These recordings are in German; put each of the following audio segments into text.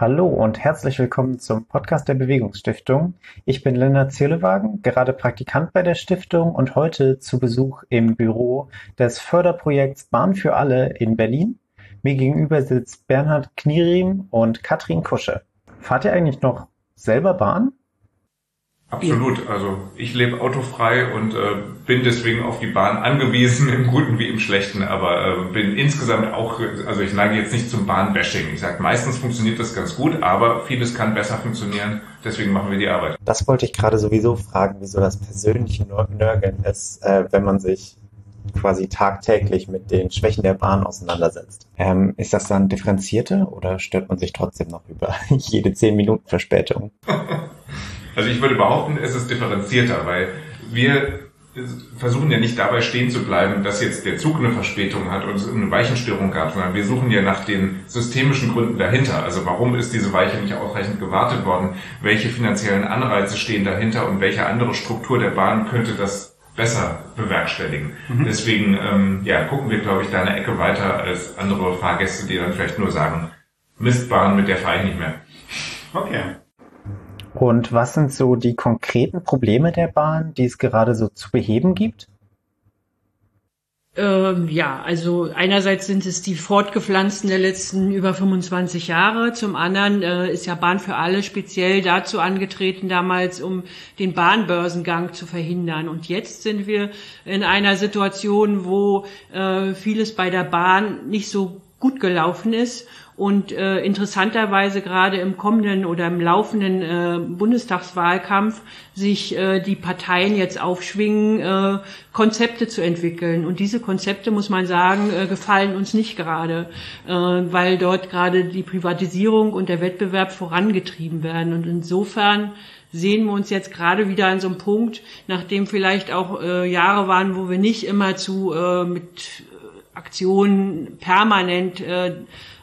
Hallo und herzlich willkommen zum Podcast der Bewegungsstiftung. Ich bin Lennart Zierlewagen, gerade Praktikant bei der Stiftung und heute zu Besuch im Büro des Förderprojekts Bahn für alle in Berlin. Mir gegenüber sitzt Bernhard Knierim und Katrin Kusche. Fahrt ihr eigentlich noch selber Bahn? Absolut. Also ich lebe autofrei und äh, bin deswegen auf die Bahn angewiesen, im Guten wie im Schlechten, aber äh, bin insgesamt auch, also ich neige jetzt nicht zum Bahnbashing. Ich sage, meistens funktioniert das ganz gut, aber vieles kann besser funktionieren, deswegen machen wir die Arbeit. Das wollte ich gerade sowieso fragen, wieso das persönliche Nörgeln ist, äh, wenn man sich quasi tagtäglich mit den Schwächen der Bahn auseinandersetzt. Ähm, ist das dann differenzierte oder stört man sich trotzdem noch über jede zehn Minuten Verspätung? Also ich würde behaupten, es ist differenzierter, weil wir versuchen ja nicht dabei stehen zu bleiben, dass jetzt der Zug eine Verspätung hat und es eine Weichenstörung gab, sondern wir suchen ja nach den systemischen Gründen dahinter. Also warum ist diese Weiche nicht ausreichend gewartet worden? Welche finanziellen Anreize stehen dahinter und welche andere Struktur der Bahn könnte das besser bewerkstelligen? Mhm. Deswegen ähm, ja, gucken wir, glaube ich, da eine Ecke weiter als andere Fahrgäste, die dann vielleicht nur sagen, Mistbahn, mit der fahre ich nicht mehr. Okay. Und was sind so die konkreten Probleme der Bahn, die es gerade so zu beheben gibt? Ähm, ja, also einerseits sind es die fortgepflanzten der letzten über 25 Jahre. Zum anderen äh, ist ja Bahn für alle speziell dazu angetreten damals, um den Bahnbörsengang zu verhindern. Und jetzt sind wir in einer Situation, wo äh, vieles bei der Bahn nicht so gut gelaufen ist und äh, interessanterweise gerade im kommenden oder im laufenden äh, Bundestagswahlkampf sich äh, die Parteien jetzt aufschwingen, äh, Konzepte zu entwickeln. Und diese Konzepte, muss man sagen, äh, gefallen uns nicht gerade, äh, weil dort gerade die Privatisierung und der Wettbewerb vorangetrieben werden. Und insofern sehen wir uns jetzt gerade wieder an so einem Punkt, nachdem vielleicht auch äh, Jahre waren, wo wir nicht immer zu äh, mit Aktionen permanent äh,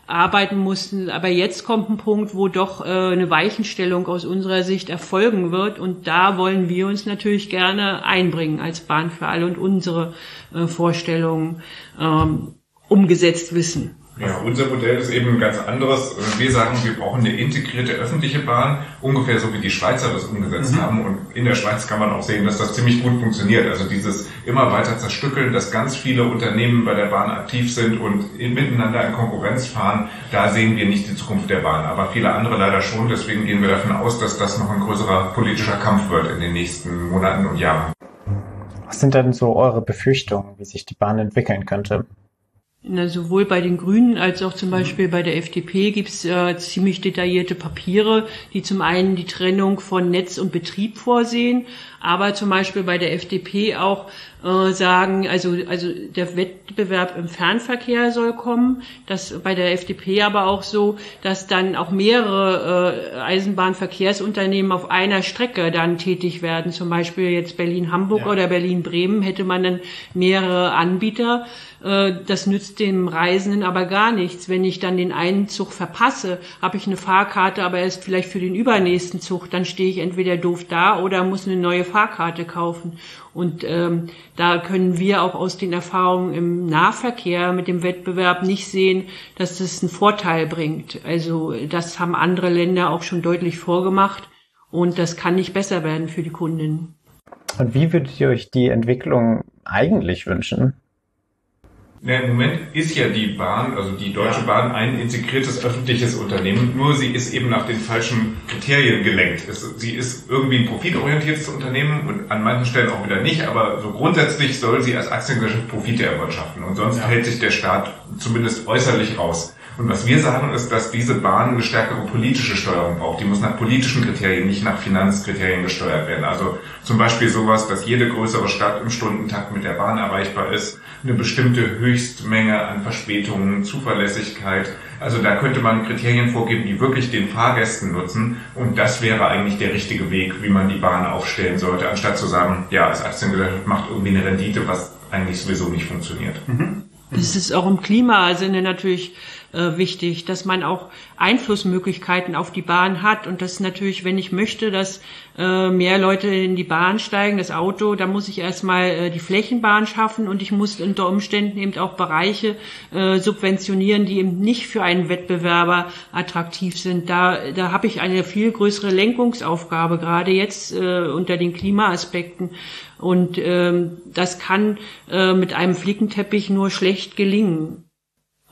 arbeiten mussten. Aber jetzt kommt ein Punkt, wo doch äh, eine Weichenstellung aus unserer Sicht erfolgen wird. Und da wollen wir uns natürlich gerne einbringen als Bahn für alle und unsere äh, Vorstellungen ähm, umgesetzt wissen. Ja, unser Modell ist eben ein ganz anderes. Wir sagen, wir brauchen eine integrierte öffentliche Bahn, ungefähr so wie die Schweizer das umgesetzt mhm. haben. Und in der Schweiz kann man auch sehen, dass das ziemlich gut funktioniert. Also dieses immer weiter zerstückeln, dass ganz viele Unternehmen bei der Bahn aktiv sind und miteinander in Konkurrenz fahren, da sehen wir nicht die Zukunft der Bahn. Aber viele andere leider schon. Deswegen gehen wir davon aus, dass das noch ein größerer politischer Kampf wird in den nächsten Monaten und Jahren. Was sind denn so eure Befürchtungen, wie sich die Bahn entwickeln könnte? Na, sowohl bei den Grünen als auch zum Beispiel bei der FDP gibt es äh, ziemlich detaillierte Papiere, die zum einen die Trennung von Netz und Betrieb vorsehen, aber zum Beispiel bei der FDP auch äh, sagen, also, also der Wettbewerb im Fernverkehr soll kommen. Das bei der FDP aber auch so, dass dann auch mehrere äh, Eisenbahnverkehrsunternehmen auf einer Strecke dann tätig werden. Zum Beispiel jetzt Berlin-Hamburg ja. oder Berlin-Bremen hätte man dann mehrere Anbieter. Äh, das nützt dem Reisenden aber gar nichts. Wenn ich dann den einen Zug verpasse, habe ich eine Fahrkarte, aber erst vielleicht für den übernächsten Zug, dann stehe ich entweder doof da oder muss eine neue Fahrkarte kaufen. Und ähm, da können wir auch aus den Erfahrungen im Nahverkehr mit dem Wettbewerb nicht sehen, dass das einen Vorteil bringt. Also das haben andere Länder auch schon deutlich vorgemacht und das kann nicht besser werden für die Kundinnen. Und wie würdet ihr euch die Entwicklung eigentlich wünschen? Ja, Im Moment ist ja die Bahn, also die Deutsche Bahn, ein integriertes öffentliches Unternehmen, nur sie ist eben nach den falschen Kriterien gelenkt. Es, sie ist irgendwie ein profitorientiertes Unternehmen und an manchen Stellen auch wieder nicht, aber so grundsätzlich soll sie als Aktiengesellschaft Profite erwirtschaften und sonst ja. hält sich der Staat zumindest äußerlich raus. Und was wir sagen, ist, dass diese Bahn eine stärkere politische Steuerung braucht. Die muss nach politischen Kriterien, nicht nach Finanzkriterien gesteuert werden. Also zum Beispiel sowas, dass jede größere Stadt im Stundentakt mit der Bahn erreichbar ist, eine bestimmte Höchstmenge an Verspätungen, Zuverlässigkeit. Also da könnte man Kriterien vorgeben, die wirklich den Fahrgästen nutzen. Und das wäre eigentlich der richtige Weg, wie man die Bahn aufstellen sollte, anstatt zu sagen, ja, als Aktiengesellschaft macht irgendwie eine Rendite, was eigentlich sowieso nicht funktioniert. Mhm. Das ist auch im Klimasinne natürlich äh, wichtig, dass man auch Einflussmöglichkeiten auf die Bahn hat und das natürlich, wenn ich möchte, dass äh, mehr Leute in die Bahn steigen, das Auto, da muss ich erstmal äh, die Flächenbahn schaffen und ich muss unter Umständen eben auch Bereiche äh, subventionieren, die eben nicht für einen Wettbewerber attraktiv sind. Da, da habe ich eine viel größere Lenkungsaufgabe, gerade jetzt äh, unter den Klimaaspekten. Und ähm, das kann äh, mit einem Flickenteppich nur schlecht gelingen.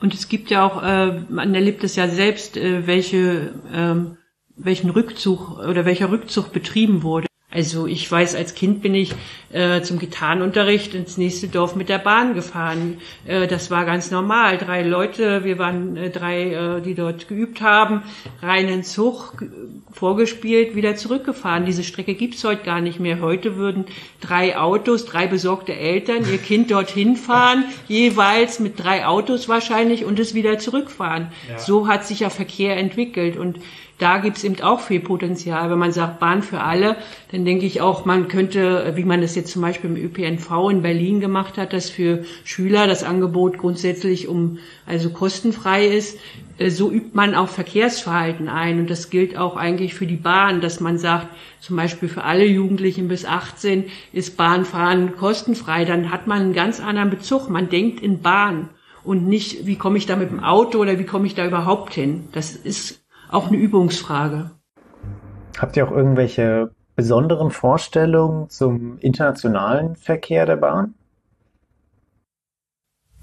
Und es gibt ja auch, äh, man erlebt es ja selbst, äh, welche, ähm, welchen Rückzug oder welcher Rückzug betrieben wurde. Also ich weiß, als Kind bin ich äh, zum Gitarrenunterricht ins nächste Dorf mit der Bahn gefahren. Äh, das war ganz normal. Drei Leute, wir waren äh, drei, äh, die dort geübt haben, reinen Zug, vorgespielt, wieder zurückgefahren. Diese Strecke gibt's heute gar nicht mehr. Heute würden drei Autos, drei besorgte Eltern ihr Kind dorthin fahren, jeweils mit drei Autos wahrscheinlich und es wieder zurückfahren. Ja. So hat sich ja Verkehr entwickelt und da gibt's eben auch viel Potenzial. Wenn man sagt Bahn für alle, dann denke ich auch, man könnte, wie man das jetzt zum Beispiel im ÖPNV in Berlin gemacht hat, dass für Schüler das Angebot grundsätzlich um also kostenfrei ist. Äh, so übt man auch Verkehrsverhalten ein und das gilt auch eigentlich für die Bahn, dass man sagt, zum Beispiel für alle Jugendlichen bis 18 ist Bahnfahren kostenfrei. Dann hat man einen ganz anderen Bezug. Man denkt in Bahn und nicht, wie komme ich da mit dem Auto oder wie komme ich da überhaupt hin. Das ist auch eine Übungsfrage. Habt ihr auch irgendwelche besonderen Vorstellungen zum internationalen Verkehr der Bahn?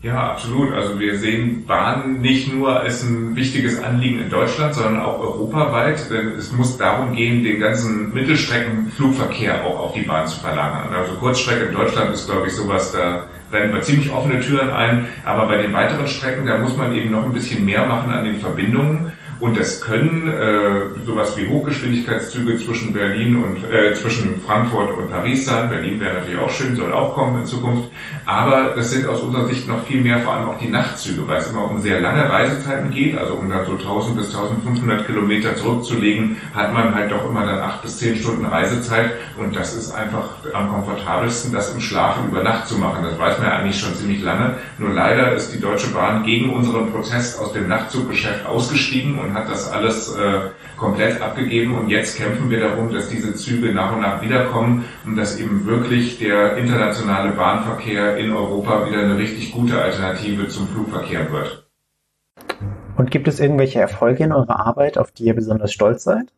Ja, absolut. Also wir sehen Bahn nicht nur als ein wichtiges Anliegen in Deutschland, sondern auch europaweit. Denn es muss darum gehen, den ganzen Mittelstreckenflugverkehr auch auf die Bahn zu verlagern. Also Kurzstrecke in Deutschland ist, glaube ich, sowas, da rennen wir ziemlich offene Türen ein. Aber bei den weiteren Strecken, da muss man eben noch ein bisschen mehr machen an den Verbindungen. Und das können äh, sowas wie Hochgeschwindigkeitszüge zwischen Berlin und äh, zwischen Frankfurt und Paris sein. Berlin wäre natürlich auch schön, soll auch kommen in Zukunft. Aber das sind aus unserer Sicht noch viel mehr, vor allem auch die Nachtzüge, weil es immer um sehr lange Reisezeiten geht. Also um dann so 1000 bis 1500 Kilometer zurückzulegen, hat man halt doch immer dann acht bis zehn Stunden Reisezeit. Und das ist einfach am komfortabelsten, das im Schlafen über Nacht zu machen. Das weiß man ja eigentlich schon ziemlich lange. Nur leider ist die Deutsche Bahn gegen unseren Protest aus dem Nachtzuggeschäft ausgestiegen und hat das alles äh, komplett abgegeben und jetzt kämpfen wir darum, dass diese Züge nach und nach wiederkommen und dass eben wirklich der internationale Bahnverkehr in Europa wieder eine richtig gute Alternative zum Flugverkehr wird. Und gibt es irgendwelche Erfolge in eurer Arbeit, auf die ihr besonders stolz seid?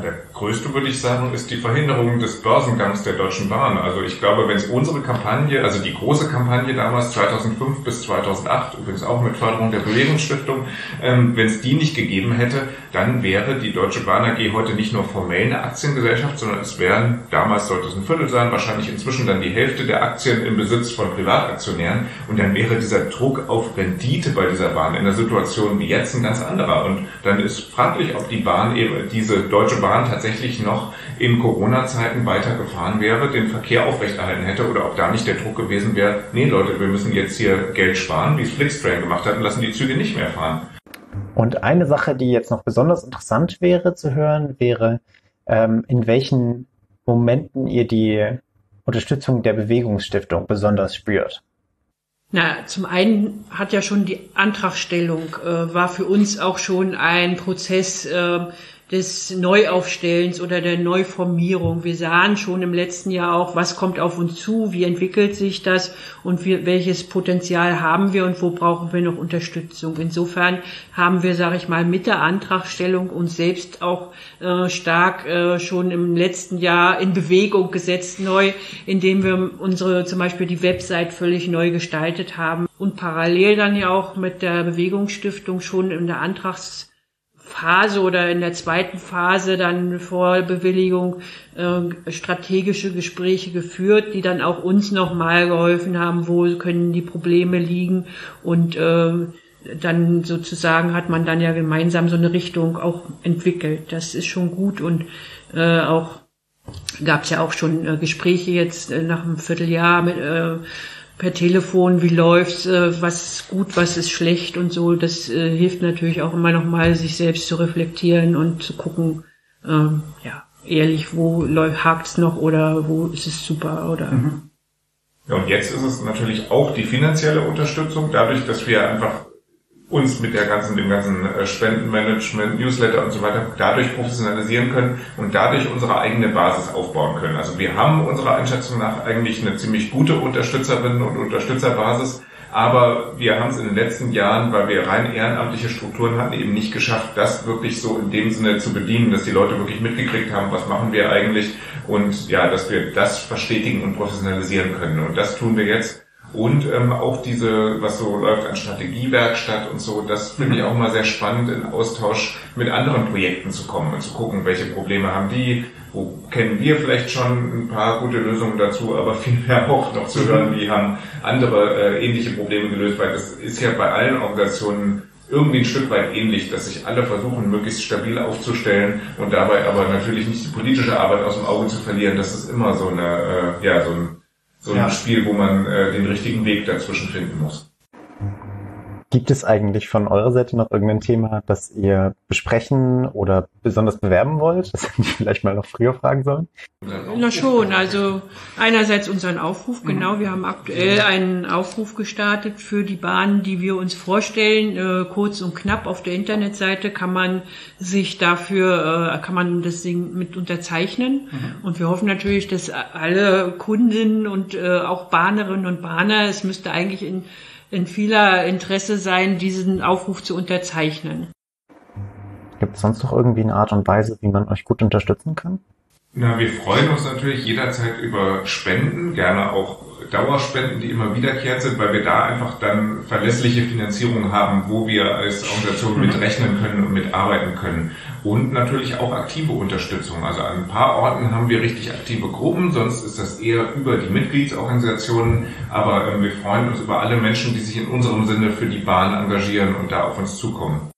Der größte, würde ich sagen, ist die Verhinderung des Börsengangs der Deutschen Bahn. Also ich glaube, wenn es unsere Kampagne, also die große Kampagne damals 2005 bis 2008, übrigens auch mit Förderung der Bewegungsstiftung, ähm, wenn es die nicht gegeben hätte, dann wäre die Deutsche Bahn AG heute nicht nur formell eine Aktiengesellschaft, sondern es wären, damals sollte es ein Viertel sein, wahrscheinlich inzwischen dann die Hälfte der Aktien im Besitz von Privataktionären und dann wäre dieser Druck auf Rendite bei dieser Bahn in der Situation wie jetzt ein ganz anderer. Und dann ist fraglich, ob die Bahn eben diese Deutsche Bahn tatsächlich noch in Corona-Zeiten weitergefahren wäre, den Verkehr aufrechterhalten hätte oder ob da nicht der Druck gewesen wäre, nee Leute, wir müssen jetzt hier Geld sparen, wie es Flixtrain gemacht hat und lassen die Züge nicht mehr fahren. Und eine Sache, die jetzt noch besonders interessant wäre zu hören, wäre, ähm, in welchen Momenten ihr die Unterstützung der Bewegungsstiftung besonders spürt. Na, zum einen hat ja schon die Antragstellung, äh, war für uns auch schon ein Prozess, äh, des Neuaufstellens oder der Neuformierung. Wir sahen schon im letzten Jahr auch, was kommt auf uns zu, wie entwickelt sich das und wie, welches Potenzial haben wir und wo brauchen wir noch Unterstützung. Insofern haben wir, sage ich mal, mit der Antragstellung uns selbst auch äh, stark äh, schon im letzten Jahr in Bewegung gesetzt neu, indem wir unsere zum Beispiel die Website völlig neu gestaltet haben und parallel dann ja auch mit der Bewegungsstiftung schon in der Antrags Phase oder in der zweiten Phase dann vor Bewilligung äh, strategische Gespräche geführt, die dann auch uns nochmal geholfen haben, wo können die Probleme liegen und äh, dann sozusagen hat man dann ja gemeinsam so eine Richtung auch entwickelt. Das ist schon gut und äh, auch gab es ja auch schon äh, Gespräche jetzt äh, nach einem Vierteljahr mit äh, per Telefon, wie läuft's, äh, was ist gut, was ist schlecht und so. Das äh, hilft natürlich auch immer noch mal, sich selbst zu reflektieren und zu gucken, ähm, ja, ehrlich, wo hakt's noch oder wo ist es super oder. Mhm. Ja, und jetzt ist es natürlich auch die finanzielle Unterstützung, dadurch, dass wir einfach uns mit der ganzen, dem ganzen äh, Spendenmanagement, Newsletter und so weiter dadurch professionalisieren können und dadurch unsere eigene Basis aufbauen können. Also wir haben unserer Einschätzung nach eigentlich eine ziemlich gute Unterstützerinnen und Unterstützerbasis, aber wir haben es in den letzten Jahren, weil wir rein ehrenamtliche Strukturen hatten, eben nicht geschafft, das wirklich so in dem Sinne zu bedienen, dass die Leute wirklich mitgekriegt haben, was machen wir eigentlich und ja, dass wir das verstetigen und professionalisieren können. Und das tun wir jetzt und ähm, auch diese, was so läuft an Strategiewerkstatt und so, das finde ich auch mal sehr spannend, in Austausch mit anderen Projekten zu kommen und zu gucken, welche Probleme haben die, wo kennen wir vielleicht schon ein paar gute Lösungen dazu, aber vielmehr auch noch zu hören, wie haben andere äh, ähnliche Probleme gelöst, weil das ist ja bei allen Organisationen irgendwie ein Stück weit ähnlich, dass sich alle versuchen, möglichst stabil aufzustellen und dabei aber natürlich nicht die politische Arbeit aus dem Auge zu verlieren. Das ist immer so eine, äh, ja, so ein so ein ja. Spiel, wo man äh, den richtigen Weg dazwischen finden muss. Gibt es eigentlich von eurer Seite noch irgendein Thema, das ihr besprechen oder besonders bewerben wollt? Das hätte ich vielleicht mal noch früher fragen sollen. Na schon, also einerseits unseren Aufruf, mhm. genau. Wir haben aktuell einen Aufruf gestartet für die Bahnen, die wir uns vorstellen. Äh, kurz und knapp auf der Internetseite kann man sich dafür, äh, kann man das Ding mit unterzeichnen. Mhm. Und wir hoffen natürlich, dass alle Kunden und äh, auch Bahnerinnen und Bahner, es müsste eigentlich in in vieler Interesse sein, diesen Aufruf zu unterzeichnen. Gibt es sonst noch irgendwie eine Art und Weise, wie man euch gut unterstützen kann? Na, wir freuen uns natürlich jederzeit über Spenden, gerne auch Dauerspenden, die immer wiederkehrt sind, weil wir da einfach dann verlässliche Finanzierung haben, wo wir als Organisation mit rechnen können und mitarbeiten können. Und natürlich auch aktive Unterstützung. Also an ein paar Orten haben wir richtig aktive Gruppen, sonst ist das eher über die Mitgliedsorganisationen. Aber äh, wir freuen uns über alle Menschen, die sich in unserem Sinne für die Bahn engagieren und da auf uns zukommen.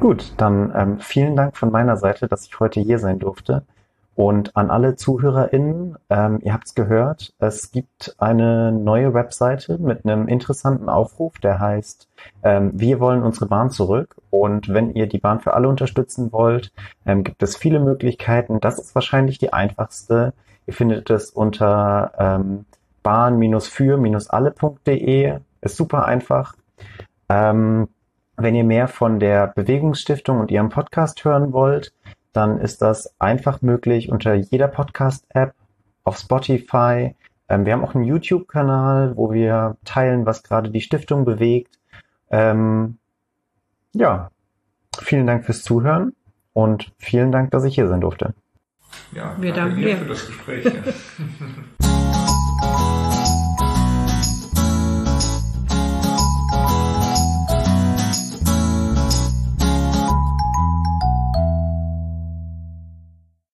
Gut, dann ähm, vielen Dank von meiner Seite, dass ich heute hier sein durfte. Und an alle ZuhörerInnen, ähm, ihr habt es gehört, es gibt eine neue Webseite mit einem interessanten Aufruf, der heißt ähm, Wir wollen unsere Bahn zurück. Und wenn ihr die Bahn für alle unterstützen wollt, ähm, gibt es viele Möglichkeiten. Das ist wahrscheinlich die einfachste. Ihr findet es unter ähm, bahn-für-alle.de. Ist super einfach. Ähm, wenn ihr mehr von der Bewegungsstiftung und ihrem Podcast hören wollt, dann ist das einfach möglich unter jeder Podcast-App, auf Spotify. Ähm, wir haben auch einen YouTube-Kanal, wo wir teilen, was gerade die Stiftung bewegt. Ähm, ja, vielen Dank fürs Zuhören und vielen Dank, dass ich hier sein durfte. Ja, wir danken dir für das Gespräch. Ja.